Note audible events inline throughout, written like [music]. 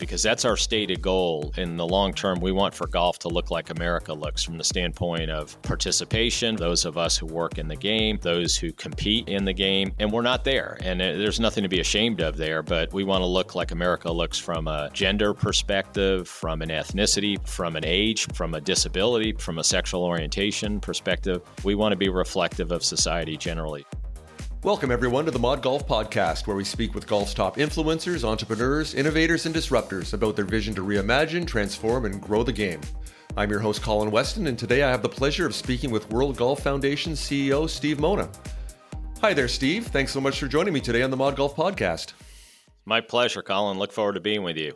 because that's our stated goal. In the long term, we want for golf to look like America looks from the standpoint of participation, those of us who work in the game, those who compete in the game, and we're not there. And there's nothing to be ashamed of there, but we want to look like America looks from a gender perspective, from an ethnicity, from an age, from a disability, from a sexual orientation perspective. We want to be reflective of society generally. Welcome, everyone, to the Mod Golf Podcast, where we speak with golf's top influencers, entrepreneurs, innovators, and disruptors about their vision to reimagine, transform, and grow the game. I'm your host, Colin Weston, and today I have the pleasure of speaking with World Golf Foundation CEO Steve Mona. Hi there, Steve. Thanks so much for joining me today on the Mod Golf Podcast. My pleasure, Colin. Look forward to being with you.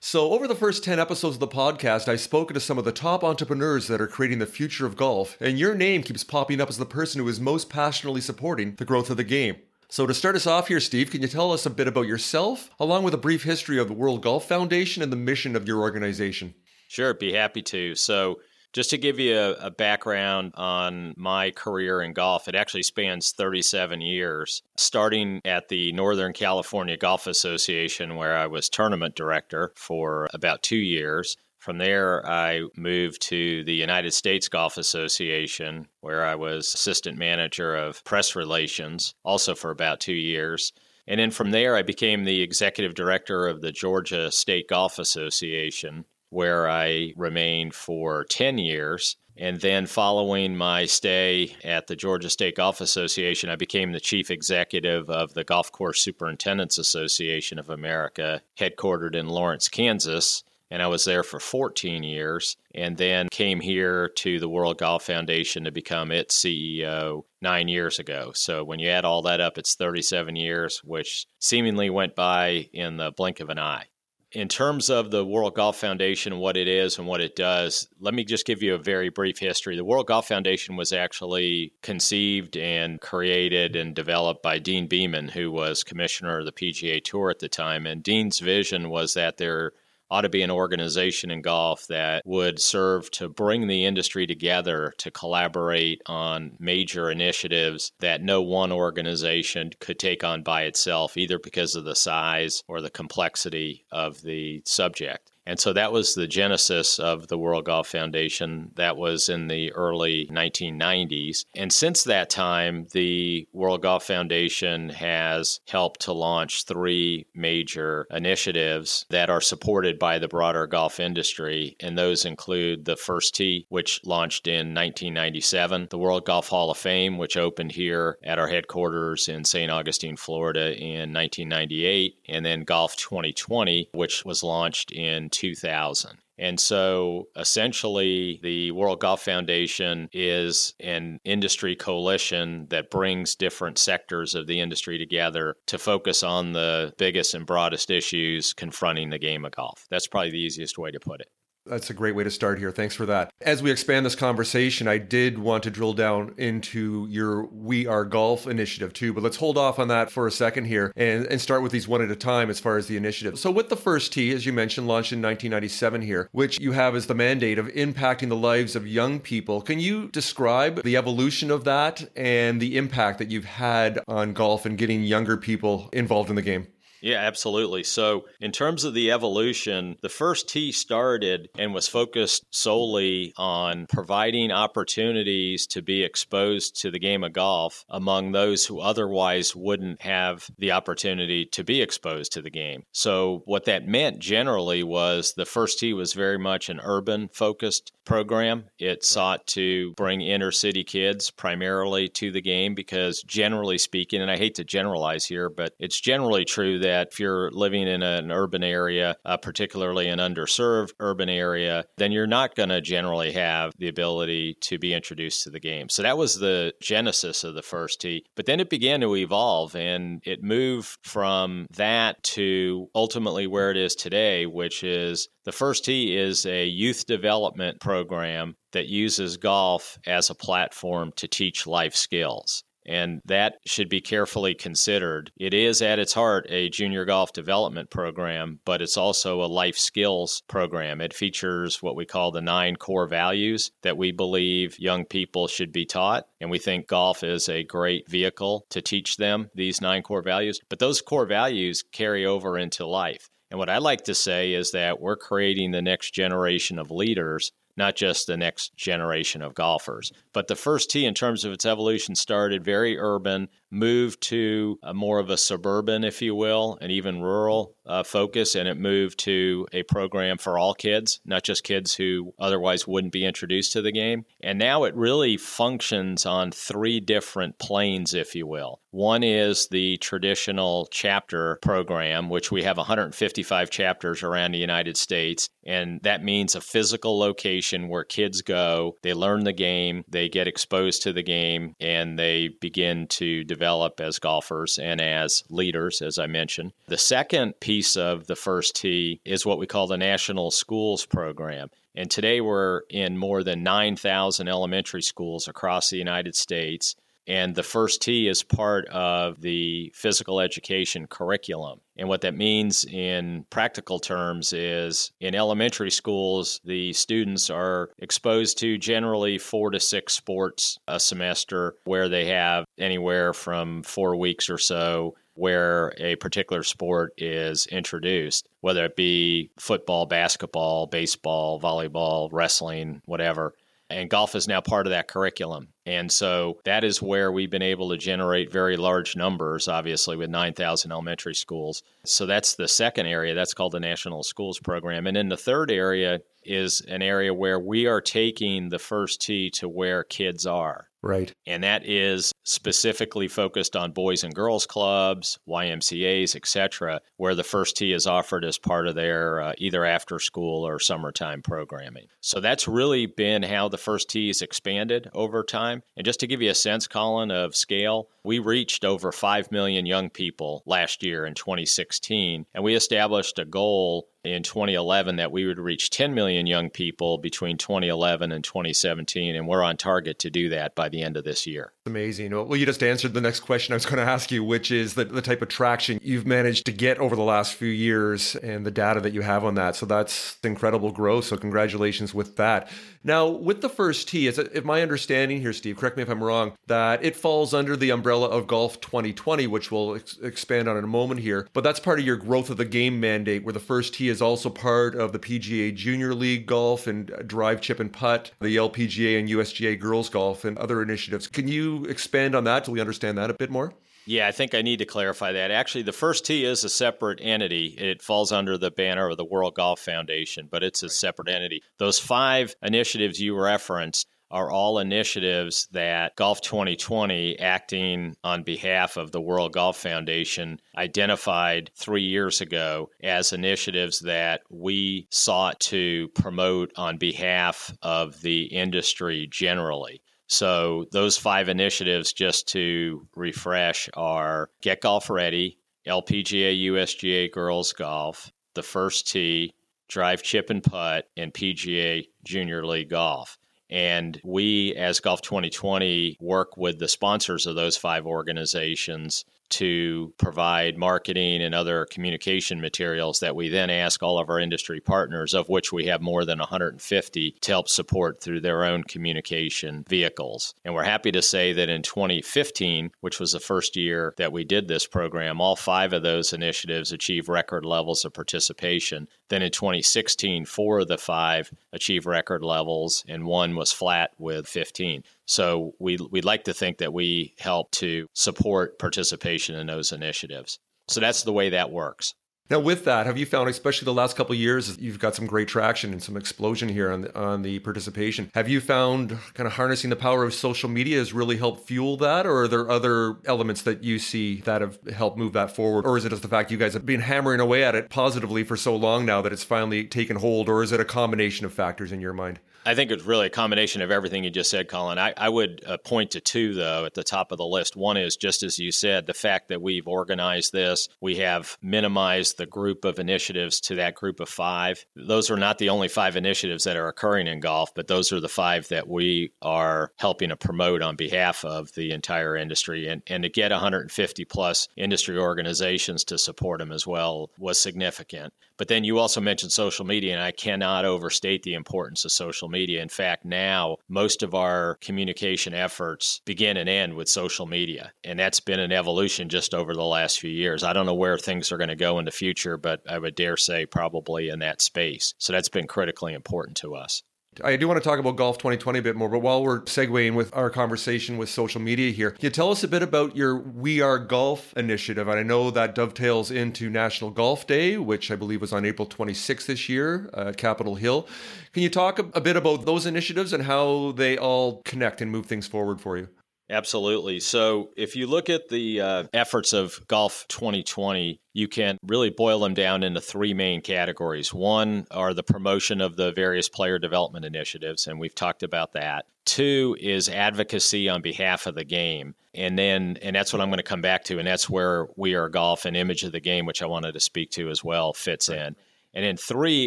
So, over the first 10 episodes of the podcast, I've spoken to some of the top entrepreneurs that are creating the future of golf, and your name keeps popping up as the person who is most passionately supporting the growth of the game. So, to start us off here, Steve, can you tell us a bit about yourself, along with a brief history of the World Golf Foundation and the mission of your organization? Sure, be happy to. So, just to give you a, a, background on my career in golf, it actually spans 37 years, starting at the Northern California Golf Association, where I was tournament director for about two years. From there, I moved to the United States Golf Association, where I was assistant manager of press relations, also for about two years. And then from there, I became the executive director of the Georgia State Golf Association, where I remained for 10 years. And then, following my stay at the Georgia State Golf Association, I became the chief executive of the Golf Course Superintendents Association of America, headquartered in Lawrence, Kansas. And I was there for 14 years, and then came here to the World Golf Foundation to become its CEO nine years ago. So, when you add all that up, it's 37 years, which seemingly went by in the blink of an eye in terms of the World Golf Foundation, and what it is and what it does, let me just give you a very brief history. The World Golf Foundation was actually conceived and created and developed by Deane Beman, who was commissioner of the PGA Tour at the time. And Deane's vision was that there ought to be an organization in golf that would serve to bring the industry together to collaborate on major initiatives that no one organization could take on by itself, either because of the size or the complexity of the subject. And so that was the genesis of the World Golf Foundation. That was in the early 1990s. And since that time, the World Golf Foundation has helped to launch three major initiatives that are supported by the broader golf industry. And those include the First Tee, which launched in 1997, the World Golf Hall of Fame, which opened here at our headquarters in St. Augustine, Florida in 1998, and then Golf 2020, which was launched in 2000. And so essentially, the World Golf Foundation is an industry coalition that brings different sectors of the industry together to focus on the biggest and broadest issues confronting the game of golf. That's probably the easiest way to put it. That's a great way to start here. Thanks for that. As we expand this conversation, I did want to drill down into your We Are Golf initiative too, but let's hold off on that for a second here and, and start with these one at a time as far as the initiative. So, with the first tee, as you mentioned, launched in 1997 here, which you have as the mandate of impacting the lives of young people, can you describe the evolution of that and the impact that you've had on golf and getting younger people involved in the game? Yeah, absolutely. So, in terms of the evolution, the first tee started and was focused solely on providing opportunities to be exposed to the game of golf among those who otherwise wouldn't have the opportunity to be exposed to the game. So, what that meant generally was the first tee was very much an urban focused program. It sought to bring inner city kids primarily to the game because, generally speaking, and I hate to generalize here, but it's generally true that that if you're living in an urban area, uh, particularly an underserved urban area, then you're not going to generally have the ability to be introduced to the game. So that was the genesis of the first tee. But then it began to evolve and it moved from that to ultimately where it is today, which is the first tee is a youth development program that uses golf as a platform to teach life skills and that should be carefully considered. It is at its heart a junior golf development program, but it's also a life skills program. It features what we call the nine core values that we believe young people should be taught, and we think golf is a great vehicle to teach them these nine core values. But those core values carry over into life. And what I like to say is that we're creating the next generation of leaders not just the next generation of golfers. But the first tee, in terms of its evolution, started very urban, moved to a more of a suburban, if you will, and even rural uh, focus, and it moved to a program for all kids, not just kids who otherwise wouldn't be introduced to the game. And now it really functions on three different planes, if you will. One is the traditional chapter program, which we have 155 chapters around the United States. And that means a physical location where kids go, they learn the game, they get exposed to the game, and they begin to develop as golfers and as leaders, as I mentioned. The second piece of the first tee is what we call the National Schools Program. And today we're in more than 9,000 elementary schools across the United States. And the first tee is part of the physical education curriculum. And what that means in practical terms is in elementary schools, the students are exposed to generally four to six sports a semester, where they have anywhere from four weeks or so where a particular sport is introduced, whether it be football, basketball, baseball, volleyball, wrestling, whatever. And golf is now part of that curriculum. And so that is where we've been able to generate very large numbers, obviously, with 9,000 elementary schools. So that's the second area. That's called the National Schools Program. And then the third area is an area where we are taking the first tee to where kids are. Right. And that is specifically focused on boys and girls clubs, YMCAs, etc., where the first tee is offered as part of their uh, either after school or summertime programming. So that's really been how the first tee has expanded over time. And just to give you a sense, Colin, of scale, we reached over 5 million young people last year in 2016, and we established a goal in 2011 that we would reach 10 million young people between 2011 and 2017, and we're on target to do that by the end of this year. Amazing. Well, you just answered the next question I was going to ask you, which is the, the type of traction you've managed to get over the last few years and the data that you have on that. So that's incredible growth. So congratulations with that. Now, with the first tee, it my understanding here, Steve, correct me if I'm wrong, that it falls under the umbrella of Golf 2020, which we'll ex- expand on in a moment here. But that's part of your growth of the game mandate, where the first tee is also part of the PGA Junior League Golf and Drive, Chip, and Putt, the LPGA and USGA Girls Golf, and other initiatives. Can you expand on that till we understand that a bit more? Yeah, I think I need to clarify that. Actually, the first tee is a separate entity. It falls under the banner of the World Golf Foundation, but it's a separate entity. Those five initiatives you referenced are all initiatives that Golf 2020, acting on behalf of the World Golf Foundation, identified three years ago as initiatives that we sought to promote on behalf of the industry generally. So, those five initiatives, just to refresh, are Get Golf Ready, LPGA USGA Girls Golf, the First Tee, Drive Chip and Putt, and PGA Junior League Golf. And we, as Golf 2020, work with the sponsors of those five organizations to provide marketing and other communication materials that we then ask all of our industry partners, of which we have more than 150, to help support through their own communication vehicles. And we're happy to say that in 2015, which was the first year that we did this program, all five of those initiatives achieved record levels of participation. Then in 2016, four of the five achieved record levels, and one was flat with 15. So we we'd like to think that we help to support participation in those initiatives. So that's the way that works. Now, with that, have you found, especially the last couple years, you've got some great traction and some explosion here on the, on the participation. Have you found kind of harnessing the power of social media has really helped fuel that, or are there other elements that you see that have helped move that forward, or is it just the fact you guys have been hammering away at it positively for so long now that it's finally taken hold, or is it a combination of factors in your mind? I think it's really a combination of everything you just said, Colin. I, I would uh, point to two, though, at the top of the list. One is, just as you said, the fact that we've organized this, we have minimized the group of initiatives to that group of five. Those are not the only five initiatives that are occurring in golf, but those are the five that we are helping to promote on behalf of the entire industry. And, and to get 150 plus industry organizations to support them as well was significant. But then you also mentioned social media, and I cannot overstate the importance of social media media. In fact, now most of our communication efforts begin and end with social media. And that's been an evolution just over the last few years. I don't know where things are going to go in the future, but I would dare say probably in that space. So that's been critically important to us. I do want to talk about Golf 2020 a bit more, but while we're segueing with our conversation with social media here, can you tell us a bit about your We Are Golf initiative? And I know that dovetails into National Golf Day, which I believe was on April 26th this year uh, at Capitol Hill. Can you talk a bit about those initiatives and how they all connect and move things forward for you? Absolutely. So, if you look at the uh, efforts of Golf 2020, you can really boil them down into three main categories. One are the promotion of the various player development initiatives, and we've talked about that. Two is advocacy on behalf of the game. And then, and that's what I'm going to come back to, and that's where We Are Golf and Image of the Game, which I wanted to speak to as well, fits in. And then three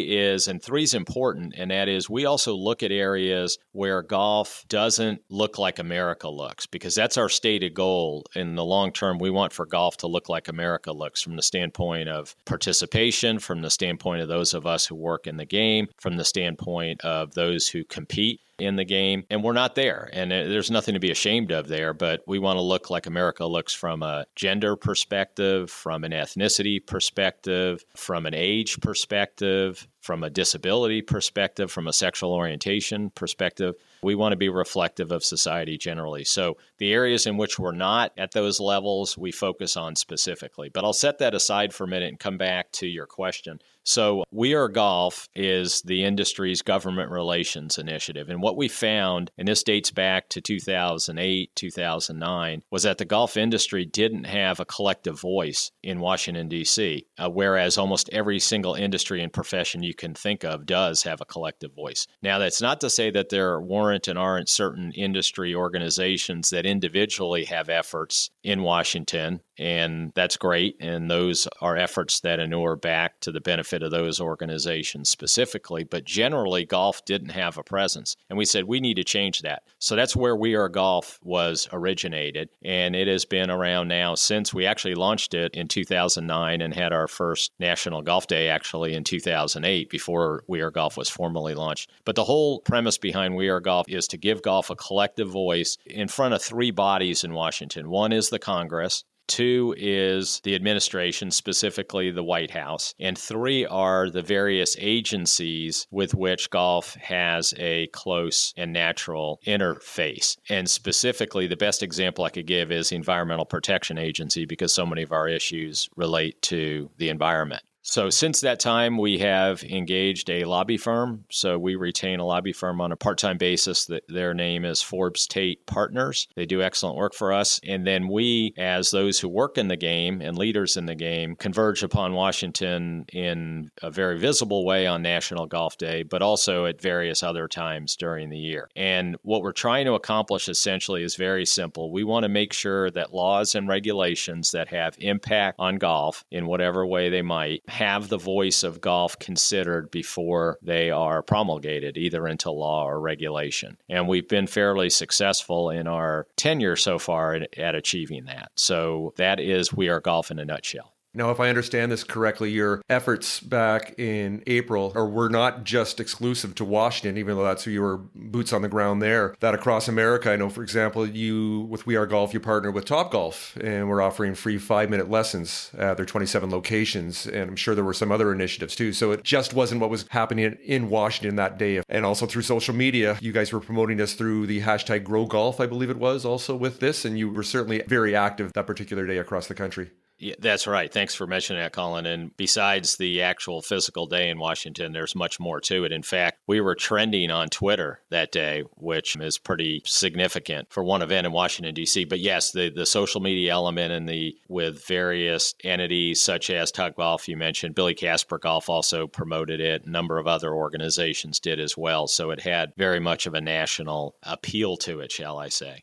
is, and three is important, and that is we also look at areas where golf doesn't look like America looks, because that's our stated goal in the long term. We want for golf to look like America looks from the standpoint of participation, from the standpoint of those of us who work in the game, from the standpoint of those who compete in the game, and we're not there. And uh, there's nothing to be ashamed of there, but we want to look like America looks from a gender perspective, from an ethnicity perspective, from an age perspective, from a disability perspective, from a sexual orientation perspective. We want to be reflective of society generally. So, the areas in which we're not at those levels, we focus on specifically. But I'll set that aside for a minute and come back to your question. So, We Are Golf is the industry's government relations initiative. And what we found, and this dates back to 2008, 2009, was that the golf industry didn't have a collective voice in Washington, D.C., uh, whereas almost every single industry and profession you can think of does have a collective voice. Now, that's not to say that there weren't and aren't certain industry organizations that individually have efforts in Washington and that's great. And those are efforts that inure back to the benefit of those organizations specifically. But generally, golf didn't have a presence. And we said we need to change that. So that's where We Are Golf was originated. And it has been around now since we actually launched it in 2009 and had our first National Golf Day actually in 2008 before We Are Golf was formally launched. But the whole premise behind We Are Golf is to give golf a collective voice in front of three bodies in Washington. One is the Congress, Two is the administration, specifically the White House. And three are the various agencies with which golf has a close and natural interface. And specifically, the best example I could give is the Environmental Protection Agency because so many of our issues relate to the environment. So, since that time, we have engaged a lobby firm. So, we retain a lobby firm on a part time basis. Their name is Forbes Tate Partners. They do excellent work for us. And then we, as those who work in the game and leaders in the game, converge upon Washington in a very visible way on National Golf Day, but also at various other times during the year. And what we're trying to accomplish essentially is very simple. We want to make sure that laws and regulations that have impact on golf in whatever way they might have the voice of golf considered before they are promulgated, either into law or regulation. And we've been fairly successful in our tenure so far at, achieving that. So that is We Are Golf in a nutshell. Now, if I understand this correctly, your efforts back in April or were not just exclusive to Washington, even though that's who you were boots on the ground there. That across America, I know, for example, you with We Are Golf, you partner with Top Golf, and we're offering free five minute lessons at their 27 locations. And I'm sure there were some other initiatives too. So it just wasn't what was happening in Washington that day. And also through social media, you guys were promoting us through the hashtag Grow Golf, I believe it was, also with this. And you were certainly very active that particular day across the country. Yeah, that's right. Thanks for mentioning that, Colin. And besides the actual physical day in Washington, there's much more to it. In fact, we were trending on Twitter that day, which is pretty significant for one event in Washington D.C. But yes, the the social media element and the with various entities such as Top Golf, you mentioned Billy Casper Golf also promoted it. A number of other organizations did as well. So it had very much of a national appeal to it, shall I say.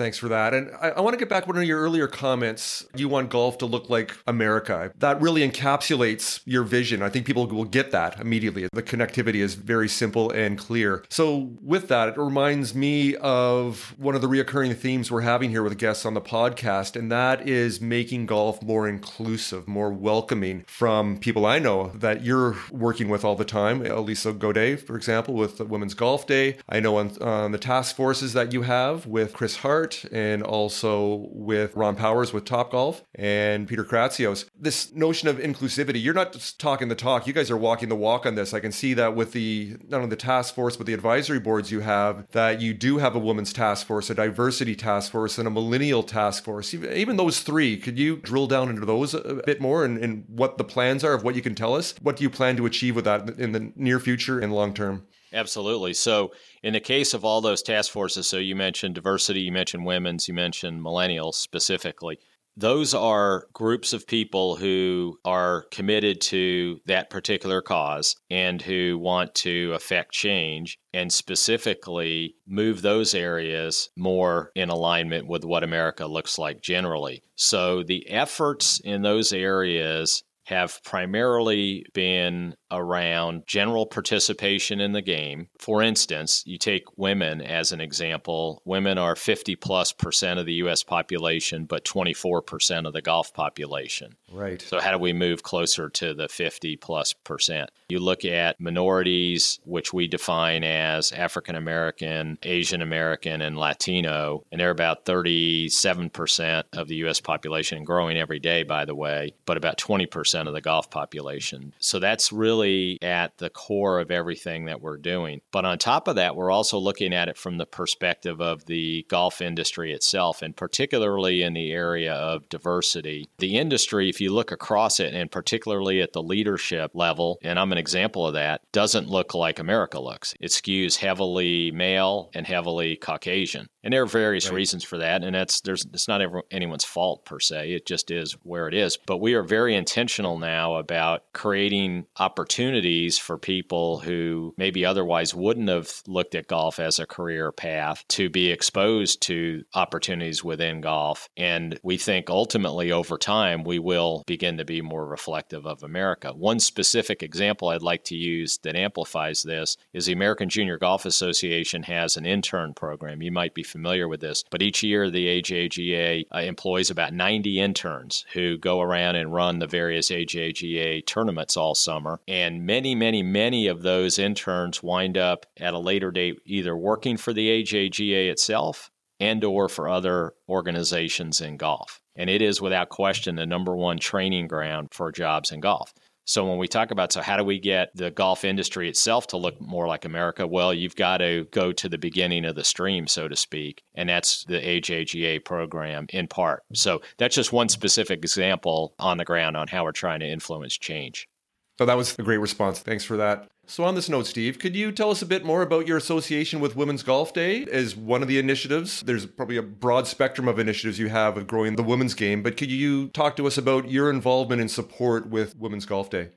Thanks for that. And I, I, want to get back to one of your earlier comments. You want golf to look like America. That really encapsulates your vision. I think people will get that immediately. The connectivity is very simple and clear. So, with that, it reminds me of one of the reoccurring themes we're having here with guests on the podcast, and that is making golf more inclusive, more welcoming from people I know that you're working with all the time. Elisa Gaudet, for example, with Women's Golf Day. I know on, on the task forces that you have with Chris Hart and also with Ron Powers with Top Golf and Peter Kratsios. This notion of inclusivity, you're not just talking the talk, you guys are walking the walk on this. I can see that with the not only the task force, but the advisory boards you have, that you do have a women's task force, a diversity task force, and a millennial task force. Even those three, could you drill down into those a bit more and, and what the plans are of what you can tell us? What do you plan to achieve with that in the near future and long term? Absolutely. So, in the case of all those task forces, so you mentioned diversity, you mentioned women's, you mentioned millennials specifically. Those are groups of people who are committed to that particular cause and who want to affect change and specifically move those areas more in alignment with what America looks like generally. So the efforts in those areas have primarily been around general participation in the game. For instance, you take women as an example. Women are 50 plus percent of the US population, but 24 percent of the golf population. Right. So, how do we move closer to the 50 plus percent? You look at minorities, which we define as African American, Asian American, and Latino, and they're about 37 percent of the US population, growing every day, by the way, but about 20 percent of the golf population. So, that's really really at the core of everything that we're doing. But on top of that, we're also looking at it from the perspective of the golf industry itself, and particularly in the area of diversity. The industry, if you look across it, and particularly at the leadership level, and I'm an example of that, doesn't look like America looks. It skews heavily male and heavily Caucasian. And there are various right. reasons for that, and that's there's it's not ever, anyone's fault per se. It just is where it is. But we are very intentional now about creating opportunities for people who maybe otherwise wouldn't have looked at golf as a career path to be exposed to opportunities within golf. And we think ultimately over time we will begin to be more reflective of America. One specific example I'd like to use that amplifies this is the American Junior Golf Association has an intern program. You might be familiar with this, but each year the AJGA uh, employs about 90 interns who go around and run the various AJGA tournaments all summer. And many, many, many of those interns wind up at a later date either working for the AJGA itself and or for other organizations in golf. And it is without question the number one training ground for jobs in golf. So when we talk about so how do we get the golf industry itself to look more like America? Well, you've got to go to the beginning of the stream, so to speak, and that's the AJGA program in part. So that's just one specific example on the ground on how we're trying to influence change. So that was a great response. Thanks for that. So, on this note, Steve, could you tell us a bit more about your association with Women's Golf Day as one of the initiatives? There's probably a broad spectrum of initiatives you have of growing the women's game, but could you talk to us about your involvement and support with Women's Golf Day?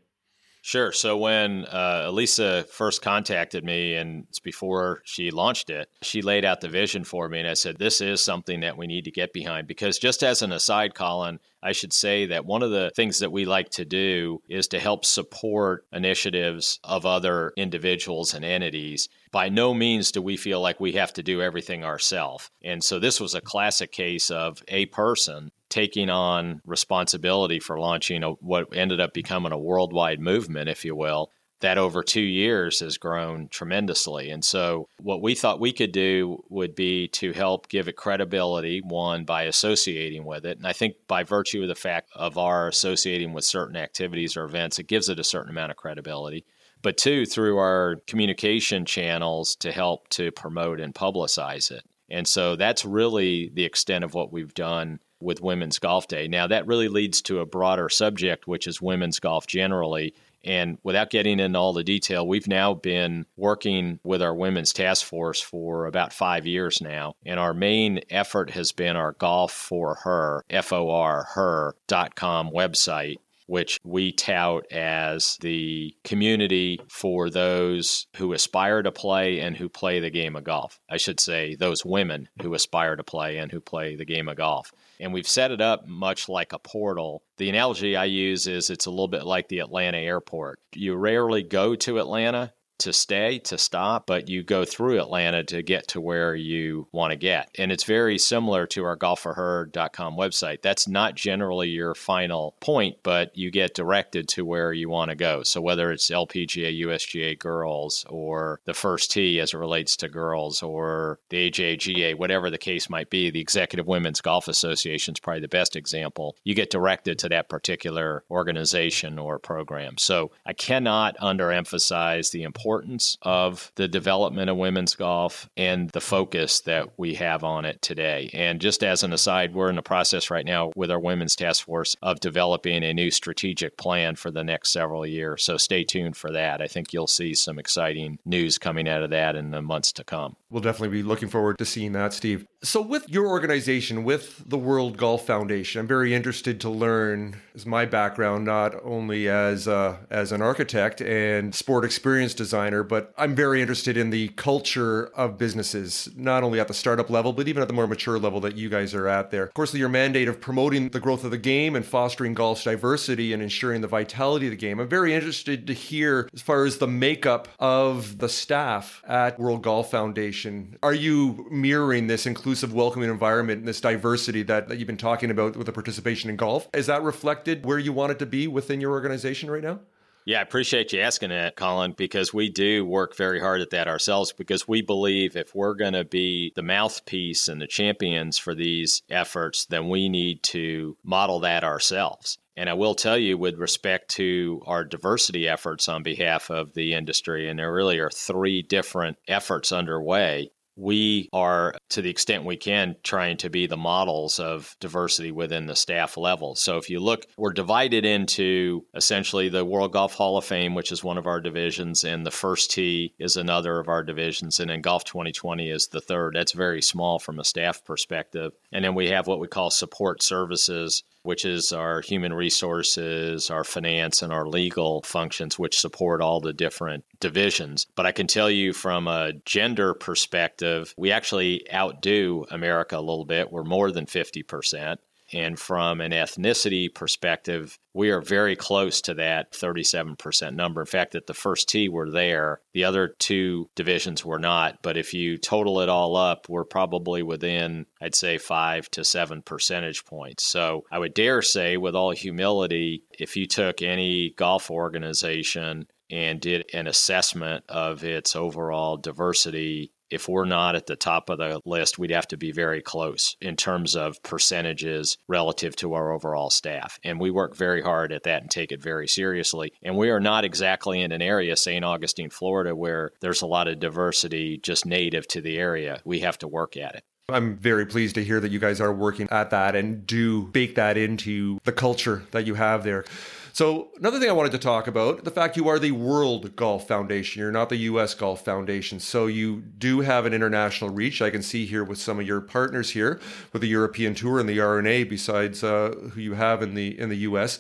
Sure. So when uh, Elisa first contacted me, and it's before she launched it, she laid out the vision for me, and I said, "This is something that we need to get behind." Because just as an aside, Colin, I should say that one of the things that we like to do is to help support initiatives of other individuals and entities. By no means do we feel like we have to do everything ourselves. And so this was a classic case of a person taking on responsibility for launching a, what ended up becoming a worldwide movement, if you will, that over two years has grown tremendously. And so, what we thought we could do would be to help give it credibility, one, by associating with it. And I think by virtue of the fact of our associating with certain activities or events, it gives it a certain amount of credibility. But two, through our communication channels to help to promote and publicize it. And so that's really the extent of what we've done with Women's Golf Day. Now, that really leads to a broader subject, which is women's golf generally. And without getting into all the detail, we've now been working with our women's task force for about five years now. And our main effort has been our Golf for Her, F O R, her.com website. Which we tout as the community for those who aspire to play and who play the game of golf. I should say, those women who aspire to play and who play the game of golf. And we've set it up much like a portal. The analogy I use is it's a little bit like the Atlanta airport. You rarely go to Atlanta, to stay, to stop, but you go through Atlanta to get to where you want to get. And it's very similar to our golfforher.com website. That's not generally your final point, but you get directed to where you want to go. So whether it's LPGA, USGA girls, or the first tee as it relates to girls, or the AJGA, whatever the case might be, the Executive Women's Golf Association is probably the best example. You get directed to that particular organization or program. So I cannot underemphasize the importance importance of the development of women's golf and the focus that we have on it today. And just as an aside, we're in the process right now with our women's task force of developing a new strategic plan for the next several years. So stay tuned for that. I think you'll see some exciting news coming out of that in the months to come. We'll definitely be looking forward to seeing that, Steve. So, with your organization, with the World Golf Foundation, I'm very interested to learn, as my background, not only as uh, as an architect and sport experience designer, but I'm very interested in the culture of businesses, not only at the startup level, but even at the more mature level that you guys are at there. Of course, your mandate of promoting the growth of the game and fostering golf's diversity and ensuring the vitality of the game. I'm very interested to hear as far as the makeup of the staff at World Golf Foundation. Are you mirroring this inclusive, welcoming environment and this diversity that, that you've been talking about with the participation in golf? Is that reflected where you want it to be within your organization right now? Yeah, I appreciate you asking that, Colin, because we do work very hard at that ourselves because we believe if we're going to be the mouthpiece and the champions for these efforts, then we need to model that ourselves. And I will tell you, with respect to our diversity efforts on behalf of the industry, and there really are three different efforts underway we are, to the extent we can, trying to be the models of diversity within the staff level. So if you look, we're divided into essentially the World Golf Hall of Fame, which is one of our divisions, and the first tee is another of our divisions, and then Golf 2020 is the third. That's very small from a staff perspective. And then we have what we call support services, which is our human resources, our finance, and our legal functions, which support all the different divisions. But I can tell you from a gender perspective, we actually outdo America a little bit. We're more than 50%. And from an ethnicity perspective, we are very close to that 37% number. In fact, at the first tee, we're there. The other two divisions were not. But if you total it all up, we're probably within, I'd say, five to seven percentage points. So I would dare say, with all humility, if you took any golf organization and did an assessment of its overall diversity if we're not at the top of the list, we'd have to be very close in terms of percentages relative to our overall staff. And we work very hard at that and take it very seriously. And we are not exactly in an area, St. Augustine, Florida, where there's a lot of diversity just native to the area. We have to work at it. I'm very pleased to hear that you guys are working at that and do bake that into the culture that you have there. So, another thing I wanted to talk about the fact you are the World Golf Foundation. You're not the US Golf Foundation. So, you do have an international reach. I can see here with some of your partners here with the European Tour and the R&A, besides uh, who you have in the in the US.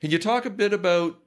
Can you talk a bit about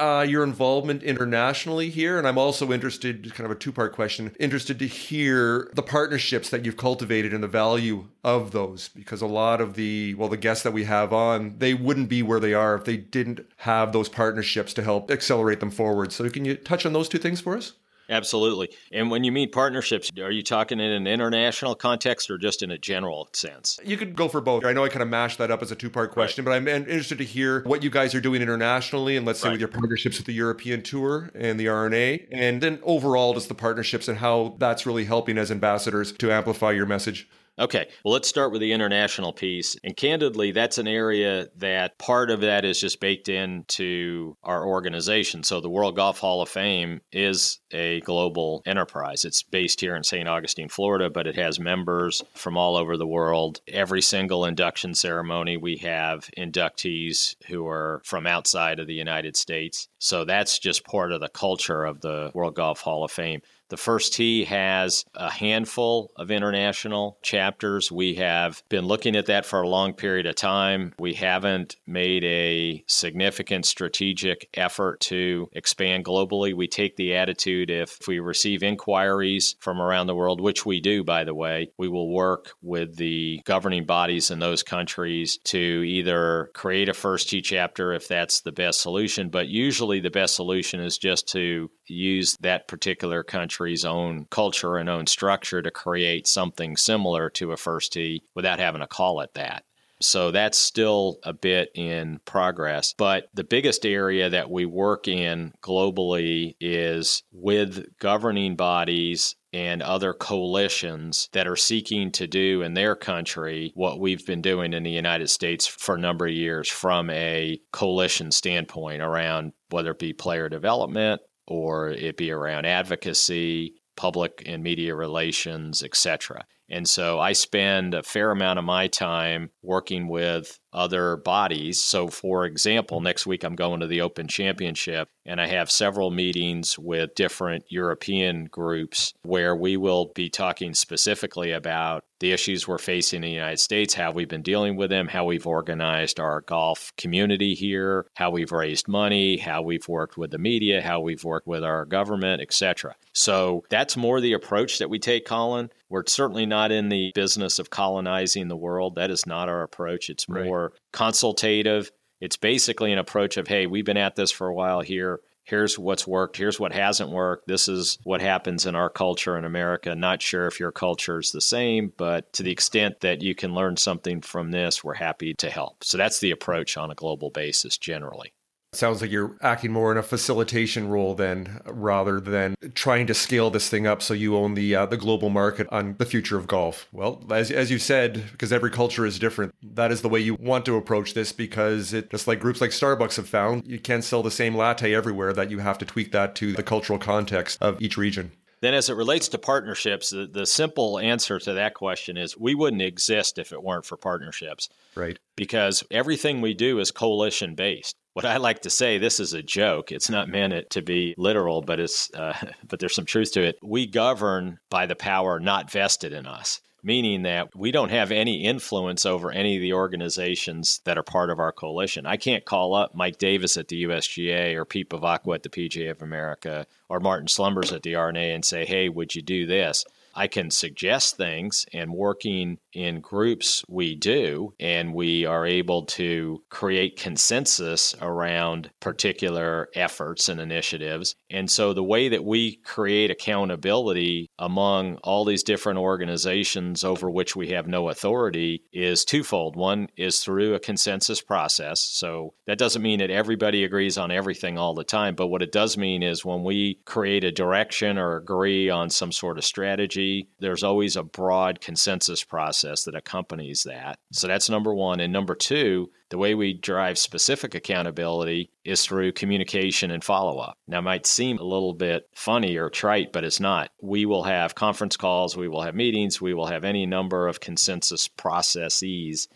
uh, your involvement internationally here. And I'm also interested, kind of a two part question, interested to hear the partnerships that you've cultivated and the value of those, because a lot of the, well, the guests that we have on, they wouldn't be where they are if they didn't have those partnerships to help accelerate them forward. So can you touch on those two things for us? Absolutely. And when you mean partnerships, are you talking in an international context or just in a general sense? You could go for both. I know I kind of mashed that up as a two part question, right. but I'm interested to hear what you guys are doing internationally and let's say right. with your partnerships with the European Tour and the R&A, and then overall just the partnerships and how that's really helping as ambassadors to amplify your message. Okay, well, let's start with the international piece. And candidly, that's an area that part of that is just baked into our organization. So the World Golf Hall of Fame is a global enterprise. It's based here in St. Augustine, Florida, but it has members from all over the world. Every single induction ceremony, we have inductees who are from outside of the United States. So that's just part of the culture of the World Golf Hall of Fame. The First Tee has a handful of international chapters. We have been looking at that for a long period of time. We haven't made a significant strategic effort to expand globally. We take the attitude if we receive inquiries from around the world, which we do, by the way, we will work with the governing bodies in those countries to either create a First Tee chapter if that's the best solution, but usually the best solution is just to use that particular country's own culture and own structure to create something similar to a first tee without having to call it that. So that's still a bit in progress. But the biggest area that we work in globally is with governing bodies and other coalitions that are seeking to do in their country what we've been doing in the United States for a number of years from a coalition standpoint around whether it be player development, or it be around advocacy, public and media relations, etc. And so I spend a fair amount of my time working with other bodies. So, for example, next week I'm going to the Open Championship, and I have several meetings with different European groups where we will be talking specifically about the issues we're facing in the United States, how we've been dealing with them, how we've organized our golf community here, how we've raised money, how we've worked with the media, how we've worked with our government, etc. So that's more the approach that we take, Colin. We're certainly not in the business of colonizing the world. That is not our approach. It's more right. consultative. It's basically an approach of, hey, we've been at this for a while here. Here's what's worked. Here's what hasn't worked. This is what happens in our culture in America. Not sure if your culture is the same, but to the extent that you can learn something from this, we're happy to help. So that's the approach on a global basis generally. Sounds like you're acting more in a facilitation role then, rather than trying to scale this thing up so you own the uh, the global market on the future of golf. Well, as as you said, because every culture is different, that is the way you want to approach this. Because it just like groups like Starbucks have found, you can't sell the same latte everywhere. That you have to tweak that to the cultural context of each region. Then, as it relates to partnerships, the, the, simple answer to that question is we wouldn't exist if it weren't for partnerships. Right. Because everything we do is coalition based. What I like to say, this is a joke. It's not meant to be literal, but it's uh, [laughs] but there's some truth to it. We govern by the power not vested in us meaning that we don't have any influence over any of the organizations that are part of our coalition. I can't call up Mike Davis at the USGA or Pete Bevacqua at the PGA of America or Martin Slumbers at the R&A and say, hey, would you do this? I can suggest things, and working in groups, we do, and we are able to create consensus around particular efforts and initiatives. And so, the way that we create accountability among all these different organizations over which we have no authority is twofold. One is through a consensus process. So, that doesn't mean that everybody agrees on everything all the time, but what it does mean is when we create a direction or agree on some sort of strategy, there's always a broad consensus process that accompanies that. So that's number one. And number two, the way we drive specific accountability is through communication and follow up. Now, it might seem a little bit funny or trite, but it's not. We will have conference calls, we will have meetings, we will have any number of consensus processes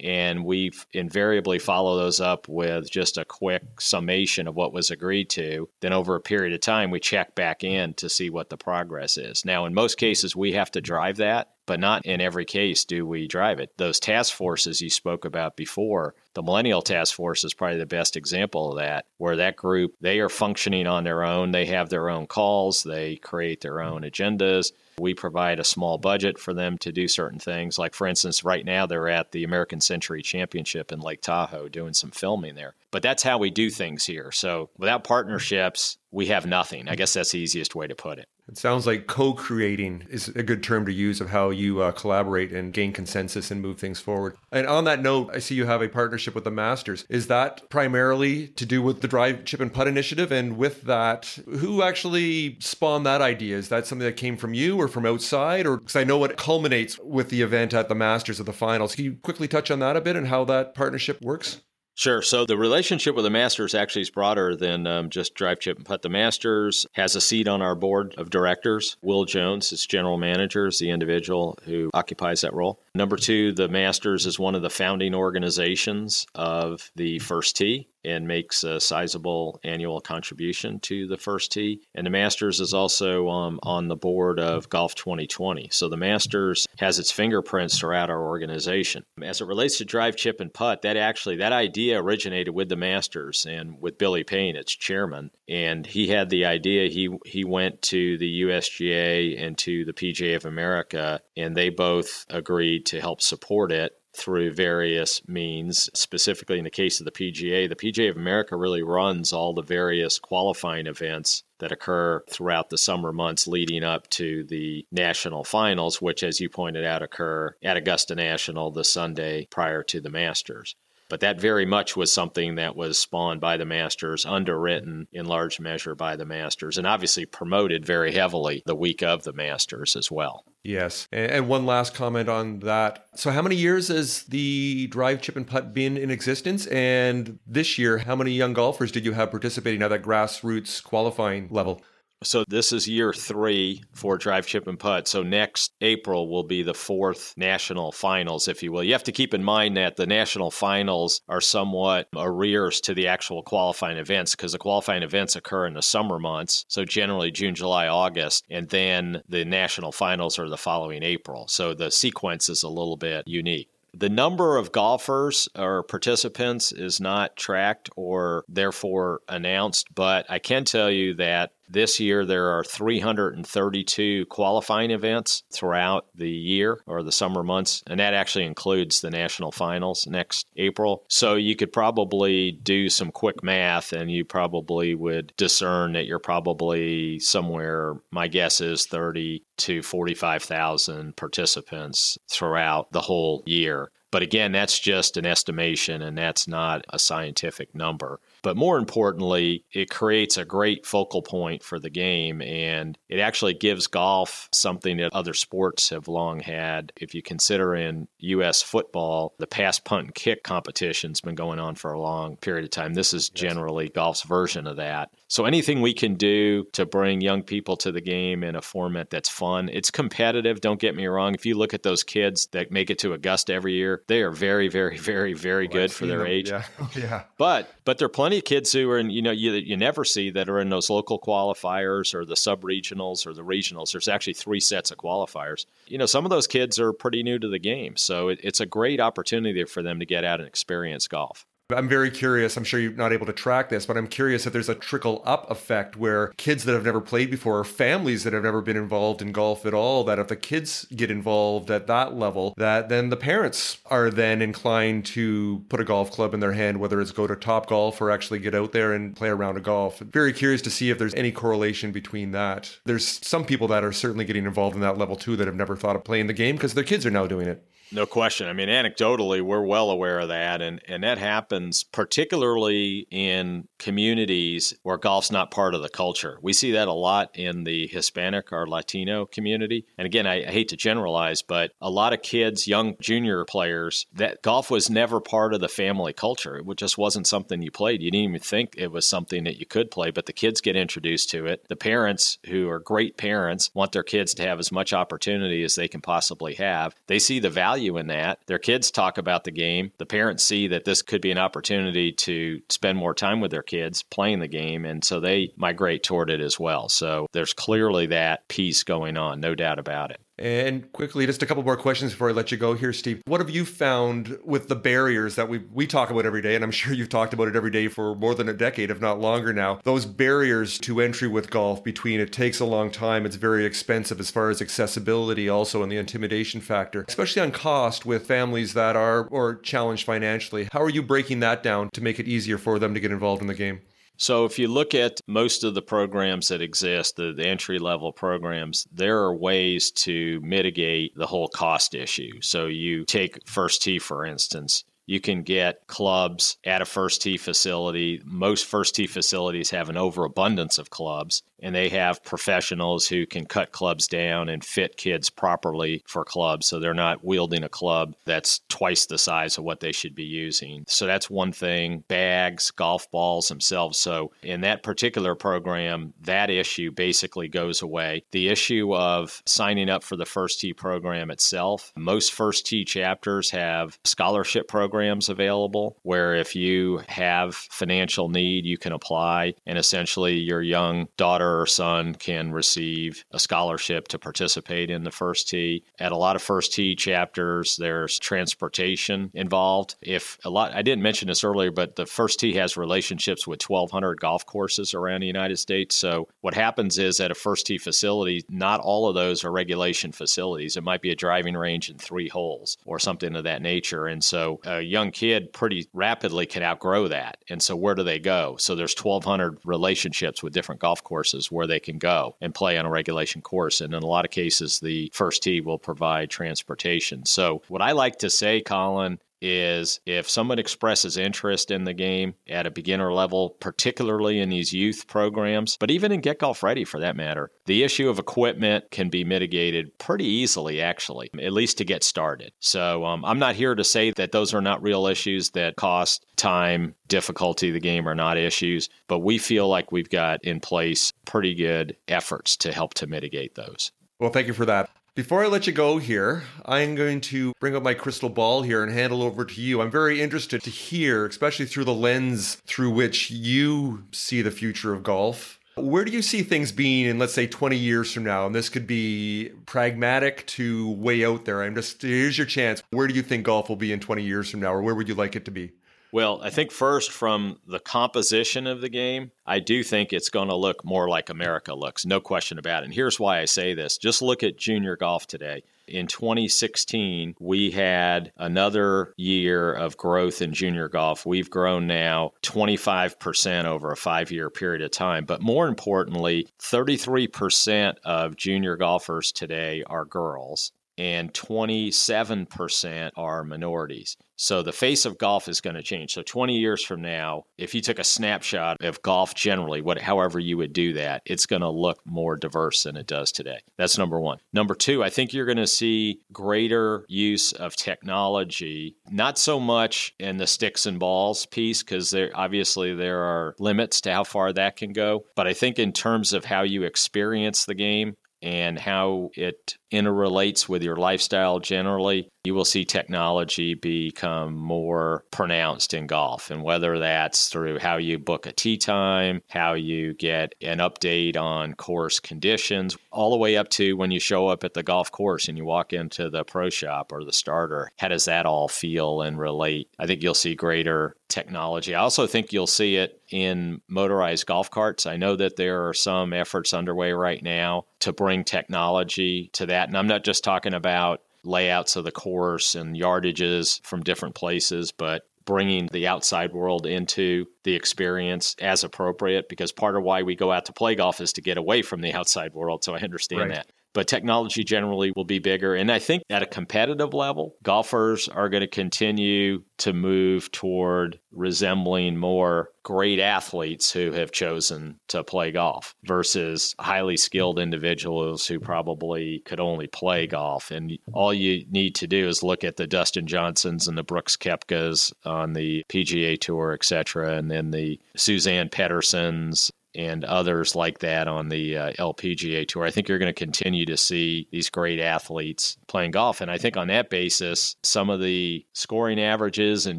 and we invariably follow those up with just a quick summation of what was agreed to. Then, over a period of time, we check back in to see what the progress is. Now, in most cases, we have to drive that, but not in every case do we drive it. Those task forces you spoke about before, the Millennial Task Force is probably the best example of that, where that group, they are functioning on their own. They have their own calls, they create their own agendas we provide a small budget for them to do certain things. Like, for instance, right now they're at the American Century Championship in Lake Tahoe doing some filming there. But that's how we do things here. So without partnerships, we have nothing. I guess that's the easiest way to put it. It sounds like co-creating is a good term to use of how you uh, collaborate and gain consensus and move things forward. And on that note, I see you have a partnership with the Masters. Is that primarily to do with the Drive Chip and Putt initiative? And with that, who actually spawned that idea? Is that something that came from you or from outside? Or because I know what culminates with the event at the Masters of the finals. Can you quickly touch on that a bit and how that partnership works? Sure. So the relationship with the Masters actually is broader than um, just drive, chip, and putt. The Masters has a seat on our board of directors. Will Jones, its general manager, is the individual who occupies that role. Number two, the Masters is one of the founding organizations of the First Tee. And makes a sizable annual contribution to the first tee. And the Masters is also um, on the board of Golf 2020. So the Masters has its fingerprints throughout our organization. As it relates to drive, chip, and putt, that actually that idea originated with the Masters and with Billy Payne, its chairman. And he had the idea. He he went to the USGA and to the PGA of America, and they both agreed to help support it through various means. Specifically, in the case of the PGA, the PGA of America really runs all the various qualifying events that occur throughout the summer months leading up to the national finals, which, as you pointed out, occur at Augusta National the Sunday prior to the Masters. But that very much was something that was spawned by the Masters, underwritten in large measure by the Masters, and obviously promoted very heavily the week of the Masters as well. Yes. And one last comment on that. So, how many years has the drive, chip, and putt been in existence? And this year, how many young golfers did you have participating at that grassroots qualifying level? So this is year three for Drive Chip and Putt. So next April will be the fourth national finals, if you will. You have to keep in mind that the national finals are somewhat arrears to the actual qualifying events because the qualifying events occur in the summer months. So generally June, July, August, and then the national finals are the following April. So the sequence is a little bit unique. The number of golfers or participants is not tracked or therefore announced, but I can tell you that this year, there are 332 qualifying events throughout the year or the summer months, and that actually includes the national finals next April. So you could probably do some quick math and you probably would discern that you're probably somewhere, my guess is 30 to 45,000 participants throughout the whole year. But again, that's just an estimation and that's not a scientific number. But more importantly, it creates a great focal point for the game and it actually gives golf something that other sports have long had. If you consider in U.S. football, the pass, punt, and kick competition's been going on for a long period of time. This is generally golf's version of that. So anything we can do to bring young people to the game in a format that's fun, it's competitive. Don't get me wrong. If you look at those kids that make it to Augusta every year, they are very, very, very, very well, good for their them. age. Yeah. [laughs] Oh, yeah. But but there are plenty of kids who are in, you know, you, you never see that are in those local qualifiers or the sub regionals or the regionals. There's actually three sets of qualifiers. You know, some of those kids are pretty new to the game. So it, it's a great opportunity for them to get out and experience golf. I'm very curious. I'm sure you're not able to track this, but I'm curious if there's a trickle up effect where kids that have never played before, or families that have never been involved in golf at all, that if the kids get involved at that level, that then the parents are then inclined to put a golf club in their hand, whether it's go to Top Golf or actually get out there and play around a golf. Very curious to see if there's any correlation between that. There's some people that are certainly getting involved in that level too that have never thought of playing the game because their kids are now doing it. No question. I mean, anecdotally, we're well aware of that. And, and that happens particularly in communities where golf's not part of the culture. We see that a lot in the Hispanic or Latino community. And again, I, I hate to generalize, but a lot of kids, young junior players, that golf was never part of the family culture. It just wasn't something you played. You didn't even think it was something that you could play, but the kids get introduced to it. The parents, who are great parents, want their kids to have as much opportunity as they can possibly have. They see the value value in that. Their kids talk about the game. The parents see that this could be an opportunity to spend more time with their kids playing the game. And so they migrate toward it as well. So there's clearly that piece going on, no doubt about it. And quickly, just a couple more questions before I let you go here, Steve. What have you found with the barriers that we we talk about every day? And I'm [laughs] sure you've talked about it every day for more than a decade, if not longer now. Those barriers to entry with golf between it takes a long time, it's very expensive as far as accessibility, also, and the intimidation factor, especially on cost with families that are or challenged financially. How are you breaking that down to make it easier for them to get involved in the game? So, if you look at most of the programs that exist, the, the entry level programs, there are ways to mitigate the whole cost issue. So, you take First Tee, for instance. You can get clubs at a first tee facility. Most first tee facilities have an overabundance of clubs and they have professionals who can cut clubs down and fit kids properly for clubs so they're not wielding a club that's twice the size of what they should be using. So that's one thing. Bags, golf balls themselves. So in that particular program, that issue basically goes away. The issue of signing up for the first tee program itself, most first tee chapters have scholarship programs programs available where if you have financial need, you can apply and essentially your young daughter or son can receive a scholarship to participate in the first tee. At a lot of first tee chapters, there's transportation involved. If a lot, I didn't mention this earlier, but the first tee has relationships with 1,200 golf courses around the United States. So what happens is at a first tee facility, not all of those are regulation facilities. It might be a driving range and three holes or something of that nature. And so a young kid pretty rapidly can outgrow that. And so where do they go? So there's 1,200 relationships with different golf courses where they can go and play on a regulation course. And in a lot of cases, the first tee will provide transportation. So what I like to say, Colin, is if someone expresses interest in the game at a beginner level, particularly in these youth programs, but even in Get Golf Ready for that matter, the issue of equipment can be mitigated pretty easily, actually, at least to get started. So um, I'm not here to say that those are not real issues that cost, time, difficulty the game are not issues, but we feel like we've got in place pretty good efforts to help to mitigate those. Well, thank you for that. Before I let you go here, I'm going to bring up my crystal ball here and hand it over to you. I'm very interested to hear, especially through the lens through which you see the future of golf. Where do you see things being in, let's say, 20 years from now? And this could be pragmatic to way out there. I'm just, here's your chance. Where do you think golf will be in 20 years from now, or where would you like it to be? Well, I think first from the composition of the game, I do think it's going to look more like America looks, no question about it. And here's why I say this just look at junior golf today. In 2016, we had another year of growth in junior golf. We've grown now 25% over a five year period of time. But more importantly, 33% of junior golfers today are girls and 27% are minorities. So the face of golf is going to change. So 20 years from now, if you took a snapshot of golf generally, what however you would do that, it's going to look more diverse than it does today. That's number 1. Number 2, I think you're going to see greater use of technology, not so much in the sticks and balls piece because there obviously there are limits to how far that can go, but I think in terms of how you experience the game, and how it interrelates with your lifestyle generally, you will see technology become more pronounced in golf. And whether that's through how you book a tee time, how you get an update on course conditions, all the way up to when you show up at the golf course and you walk into the pro shop or the starter, how does that all feel and relate? I think you'll see greater technology. I also think you'll see it in motorized golf carts. I know that there are some efforts underway right now to bring technology to that. And I'm not just talking about layouts of the course and yardages from different places, but bringing the outside world into the experience as appropriate because part of why we go out to play golf is to get away from the outside world. So I understand right. that but technology generally will be bigger. And I think at a competitive level, golfers are going to continue to move toward resembling more great athletes who have chosen to play golf versus highly skilled individuals who probably could only play golf. And all you need to do is look at the Dustin Johnsons and the Brooks Koepkas on the PGA Tour, et cetera, and then the Suzann Pettersens and others like that on the uh, LPGA Tour. I think you're going to continue to see these great athletes playing golf. And I think on that basis, some of the scoring averages and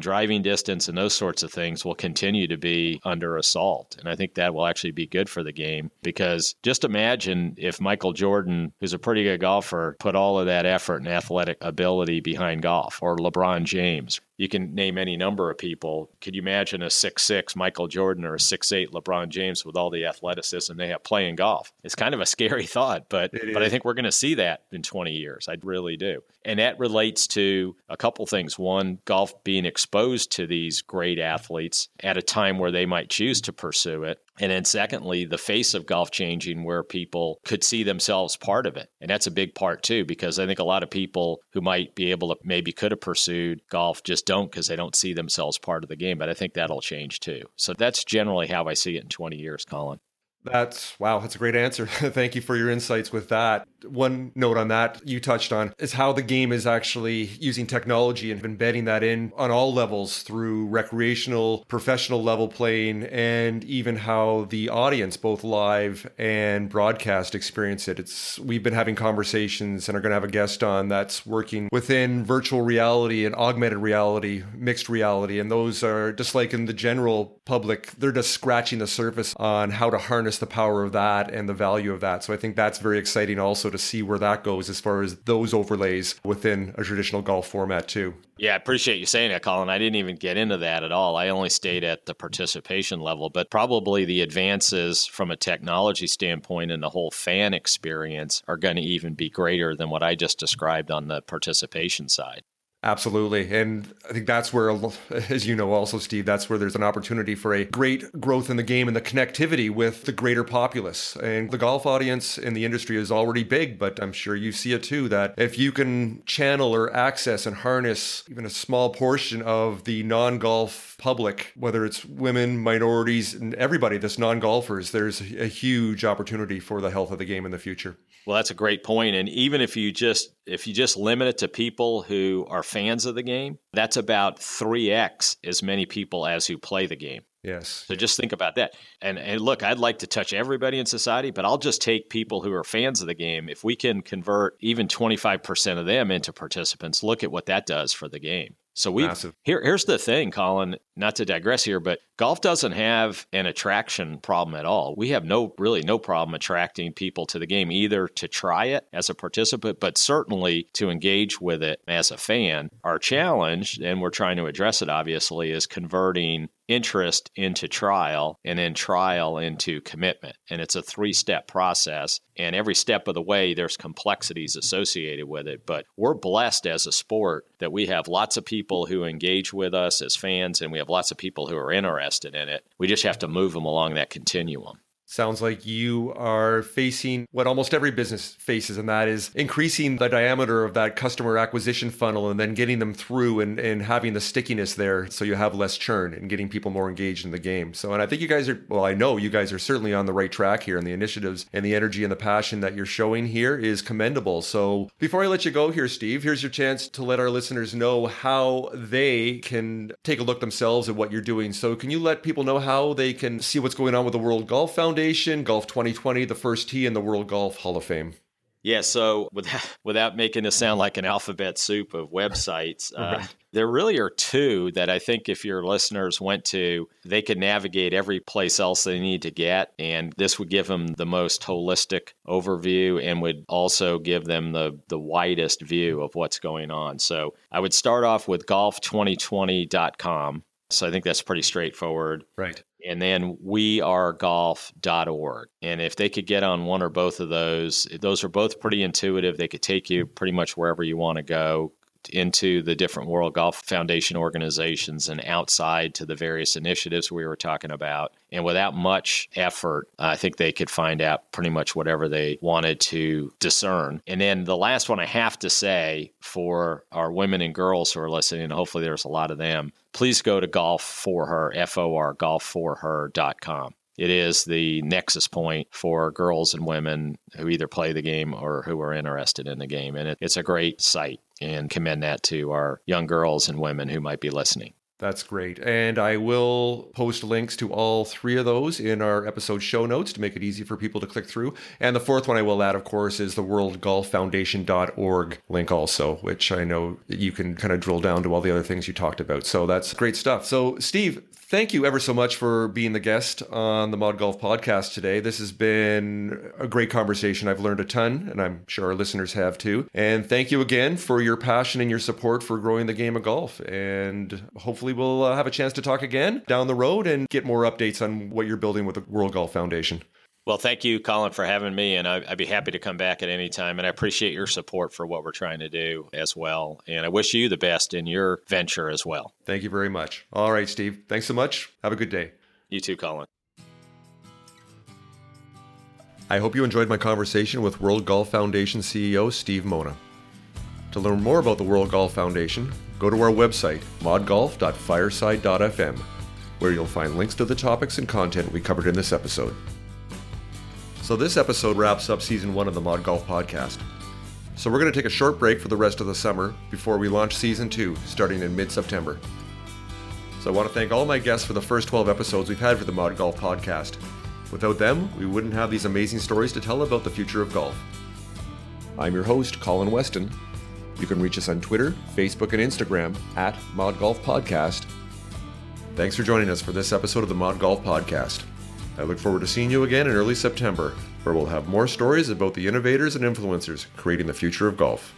driving distance and those sorts of things will continue to be under assault. And I think that will actually be good for the game because just imagine if Michael Jordan, who's a pretty good golfer, put all of that effort and athletic ability behind golf, or LeBron James, you can name any number of people. Could you imagine a six-six Michael Jordan or a six-eight LeBron James with all the athleticism they have playing golf? It's kind of a [laughs] scary thought, but but I think we're going to see that in 20 years. I really do. And that relates to a couple things. One, golf being exposed to these great athletes at a time where they might choose to pursue it. And then, secondly, the face of golf changing where people could see themselves part of it. And that's a big part, too, because I think a lot of people who might be able to maybe could have pursued golf just don't because they don't see themselves part of the game. But I think that'll change, too. So that's generally how I see it in 20 years, Colin. That's wow, that's a great answer. [laughs] Thank you for your insights with that. One note on that you touched on is how the game is actually using technology and embedding that in on all levels through recreational, professional level playing, and even how the audience, both live and broadcast, experience it. It's we've been having conversations and are going to have a guest on that's working within virtual reality and augmented reality, mixed reality, and those are just like in the general public, they're just scratching the surface on how to harness the power of that and the value of that. So I think that's very exciting also to see where that goes as far as those overlays within a traditional golf format too. Yeah, I appreciate you saying that, Colin. I didn't even get into that at all. I only stayed at the participation level, but probably the advances from a technology standpoint and the whole fan experience are going to even be greater than what I just described on the participation side. Absolutely. And I think that's where, [laughs] as you know, also, Steve, that's where there's an opportunity for a great growth in the game and the connectivity with the greater populace. And the golf audience in the industry is already big, but I'm sure you see it too that if you can channel or access and harness even a small portion of the non golf public, whether it's women, minorities, and everybody that's non golfers, there's a huge opportunity for the health of the game in the future. Well, that's a great point. And even if you just if you just limit it to people who are fans of the game, that's about three x as many people as who play the game. Yes. So just think about that. And and look, I'd like to touch everybody in society, but I'll just take people who are fans of the game. If we can convert even 25% of them into participants, look at what that does for the game. So we here here's the thing, Colin, not to digress here, but golf doesn't have an attraction problem at all. We have no really no problem attracting people to the game either to try it as a participant, but certainly to engage with it as a fan. Our challenge, and we're trying to address it obviously, is converting interest into trial and then trial into commitment. And it's a three step process. And every step of the way, there's complexities associated with it. But we're blessed as a sport that we have lots of people who engage with us as fans, and we have lots of people who are interested in it. We just have to move them along that continuum. Sounds like you are facing what almost every business faces, and that is increasing the diameter of that customer acquisition funnel and then getting them through and, and having the stickiness there so you have less churn and getting people more engaged in the game. So, and I think you guys are, well, I know you guys are certainly on the right track here, and the initiatives and the energy and the passion that you're showing here is commendable. So, before I let you go here, Steve, here's your chance to let our listeners know how they can take a look themselves at what you're doing. So, can you let people know how they can see what's going on with the World Golf Foundation? Foundation, Golf 2020, the first tee in the World Golf Hall of Fame. Yeah, so without, without making it sound like an alphabet soup of websites, uh, right. there really are two that I think if your listeners went to, they could navigate every place else they need to get. And this would give them the most holistic overview and would also give them the, the widest view of what's going on. So I would start off with golf2020.com. So I think that's pretty straightforward. Right and then wearegolf.org. And if they could get on one or both of those, eh, those are both pretty intuitive. They could take you pretty much wherever you want to go into the different World Golf Foundation organizations and outside to the various initiatives we were talking about. And without much effort, I think they could find out pretty much whatever they wanted to discern. And then the last one I have to say for our women and girls who are listening, hopefully there's a lot of them, please go to Golf for Her, F O R, golfforher.com. It is the nexus point for girls and women who either play the game or who are interested in the game. And it, it's a great site and commend that to our young girls and women who might be listening. That's great. And I will post links to all three of those in our episode show notes to make it easy for people to click through. And the fourth one I will add, of course, is the worldgolffoundation.org link also, which I know you can kind of drill down to all the other things you talked about. So that's great stuff. So, Steve, thank you ever so much for being the guest on the Mod Golf podcast today. This has been a great conversation. I've learned a ton, and I'm sure our listeners have too. And thank you again for your passion and your support for growing the game of golf. And hopefully, we'll uh, have a chance to talk again down the road and get more updates on what you're building with the World Golf Foundation. Well, thank you, Colin, for having me, and I'd be happy to come back at any time. And I appreciate your support for what we're trying to do as well. And I wish you the best in your venture as well. Thank you very much. All right, Steve. Thanks so much. Have a good day. You too, Colin. I hope you enjoyed my conversation with World Golf Foundation CEO Steve Mona. To learn more about the World Golf Foundation, go to our website, modgolf.fireside.fm, where you'll find links to the topics and content we covered in this episode. So, this episode wraps up season one of the Mod Golf Podcast. So, we're going to take a short break for the rest of the summer before we launch season two starting in mid September. So, I want to thank all my guests for the first 12 episodes we've had for the Mod Golf Podcast. Without them, we wouldn't have these amazing stories to tell about the future of golf. I'm your host, Colin Weston. You can reach us on Twitter, Facebook, and Instagram at Mod Golf Podcast. Thanks for joining us for this episode of the Mod Golf Podcast. I look forward to seeing you again in early September, where we'll have more stories about the innovators and influencers creating the future of golf.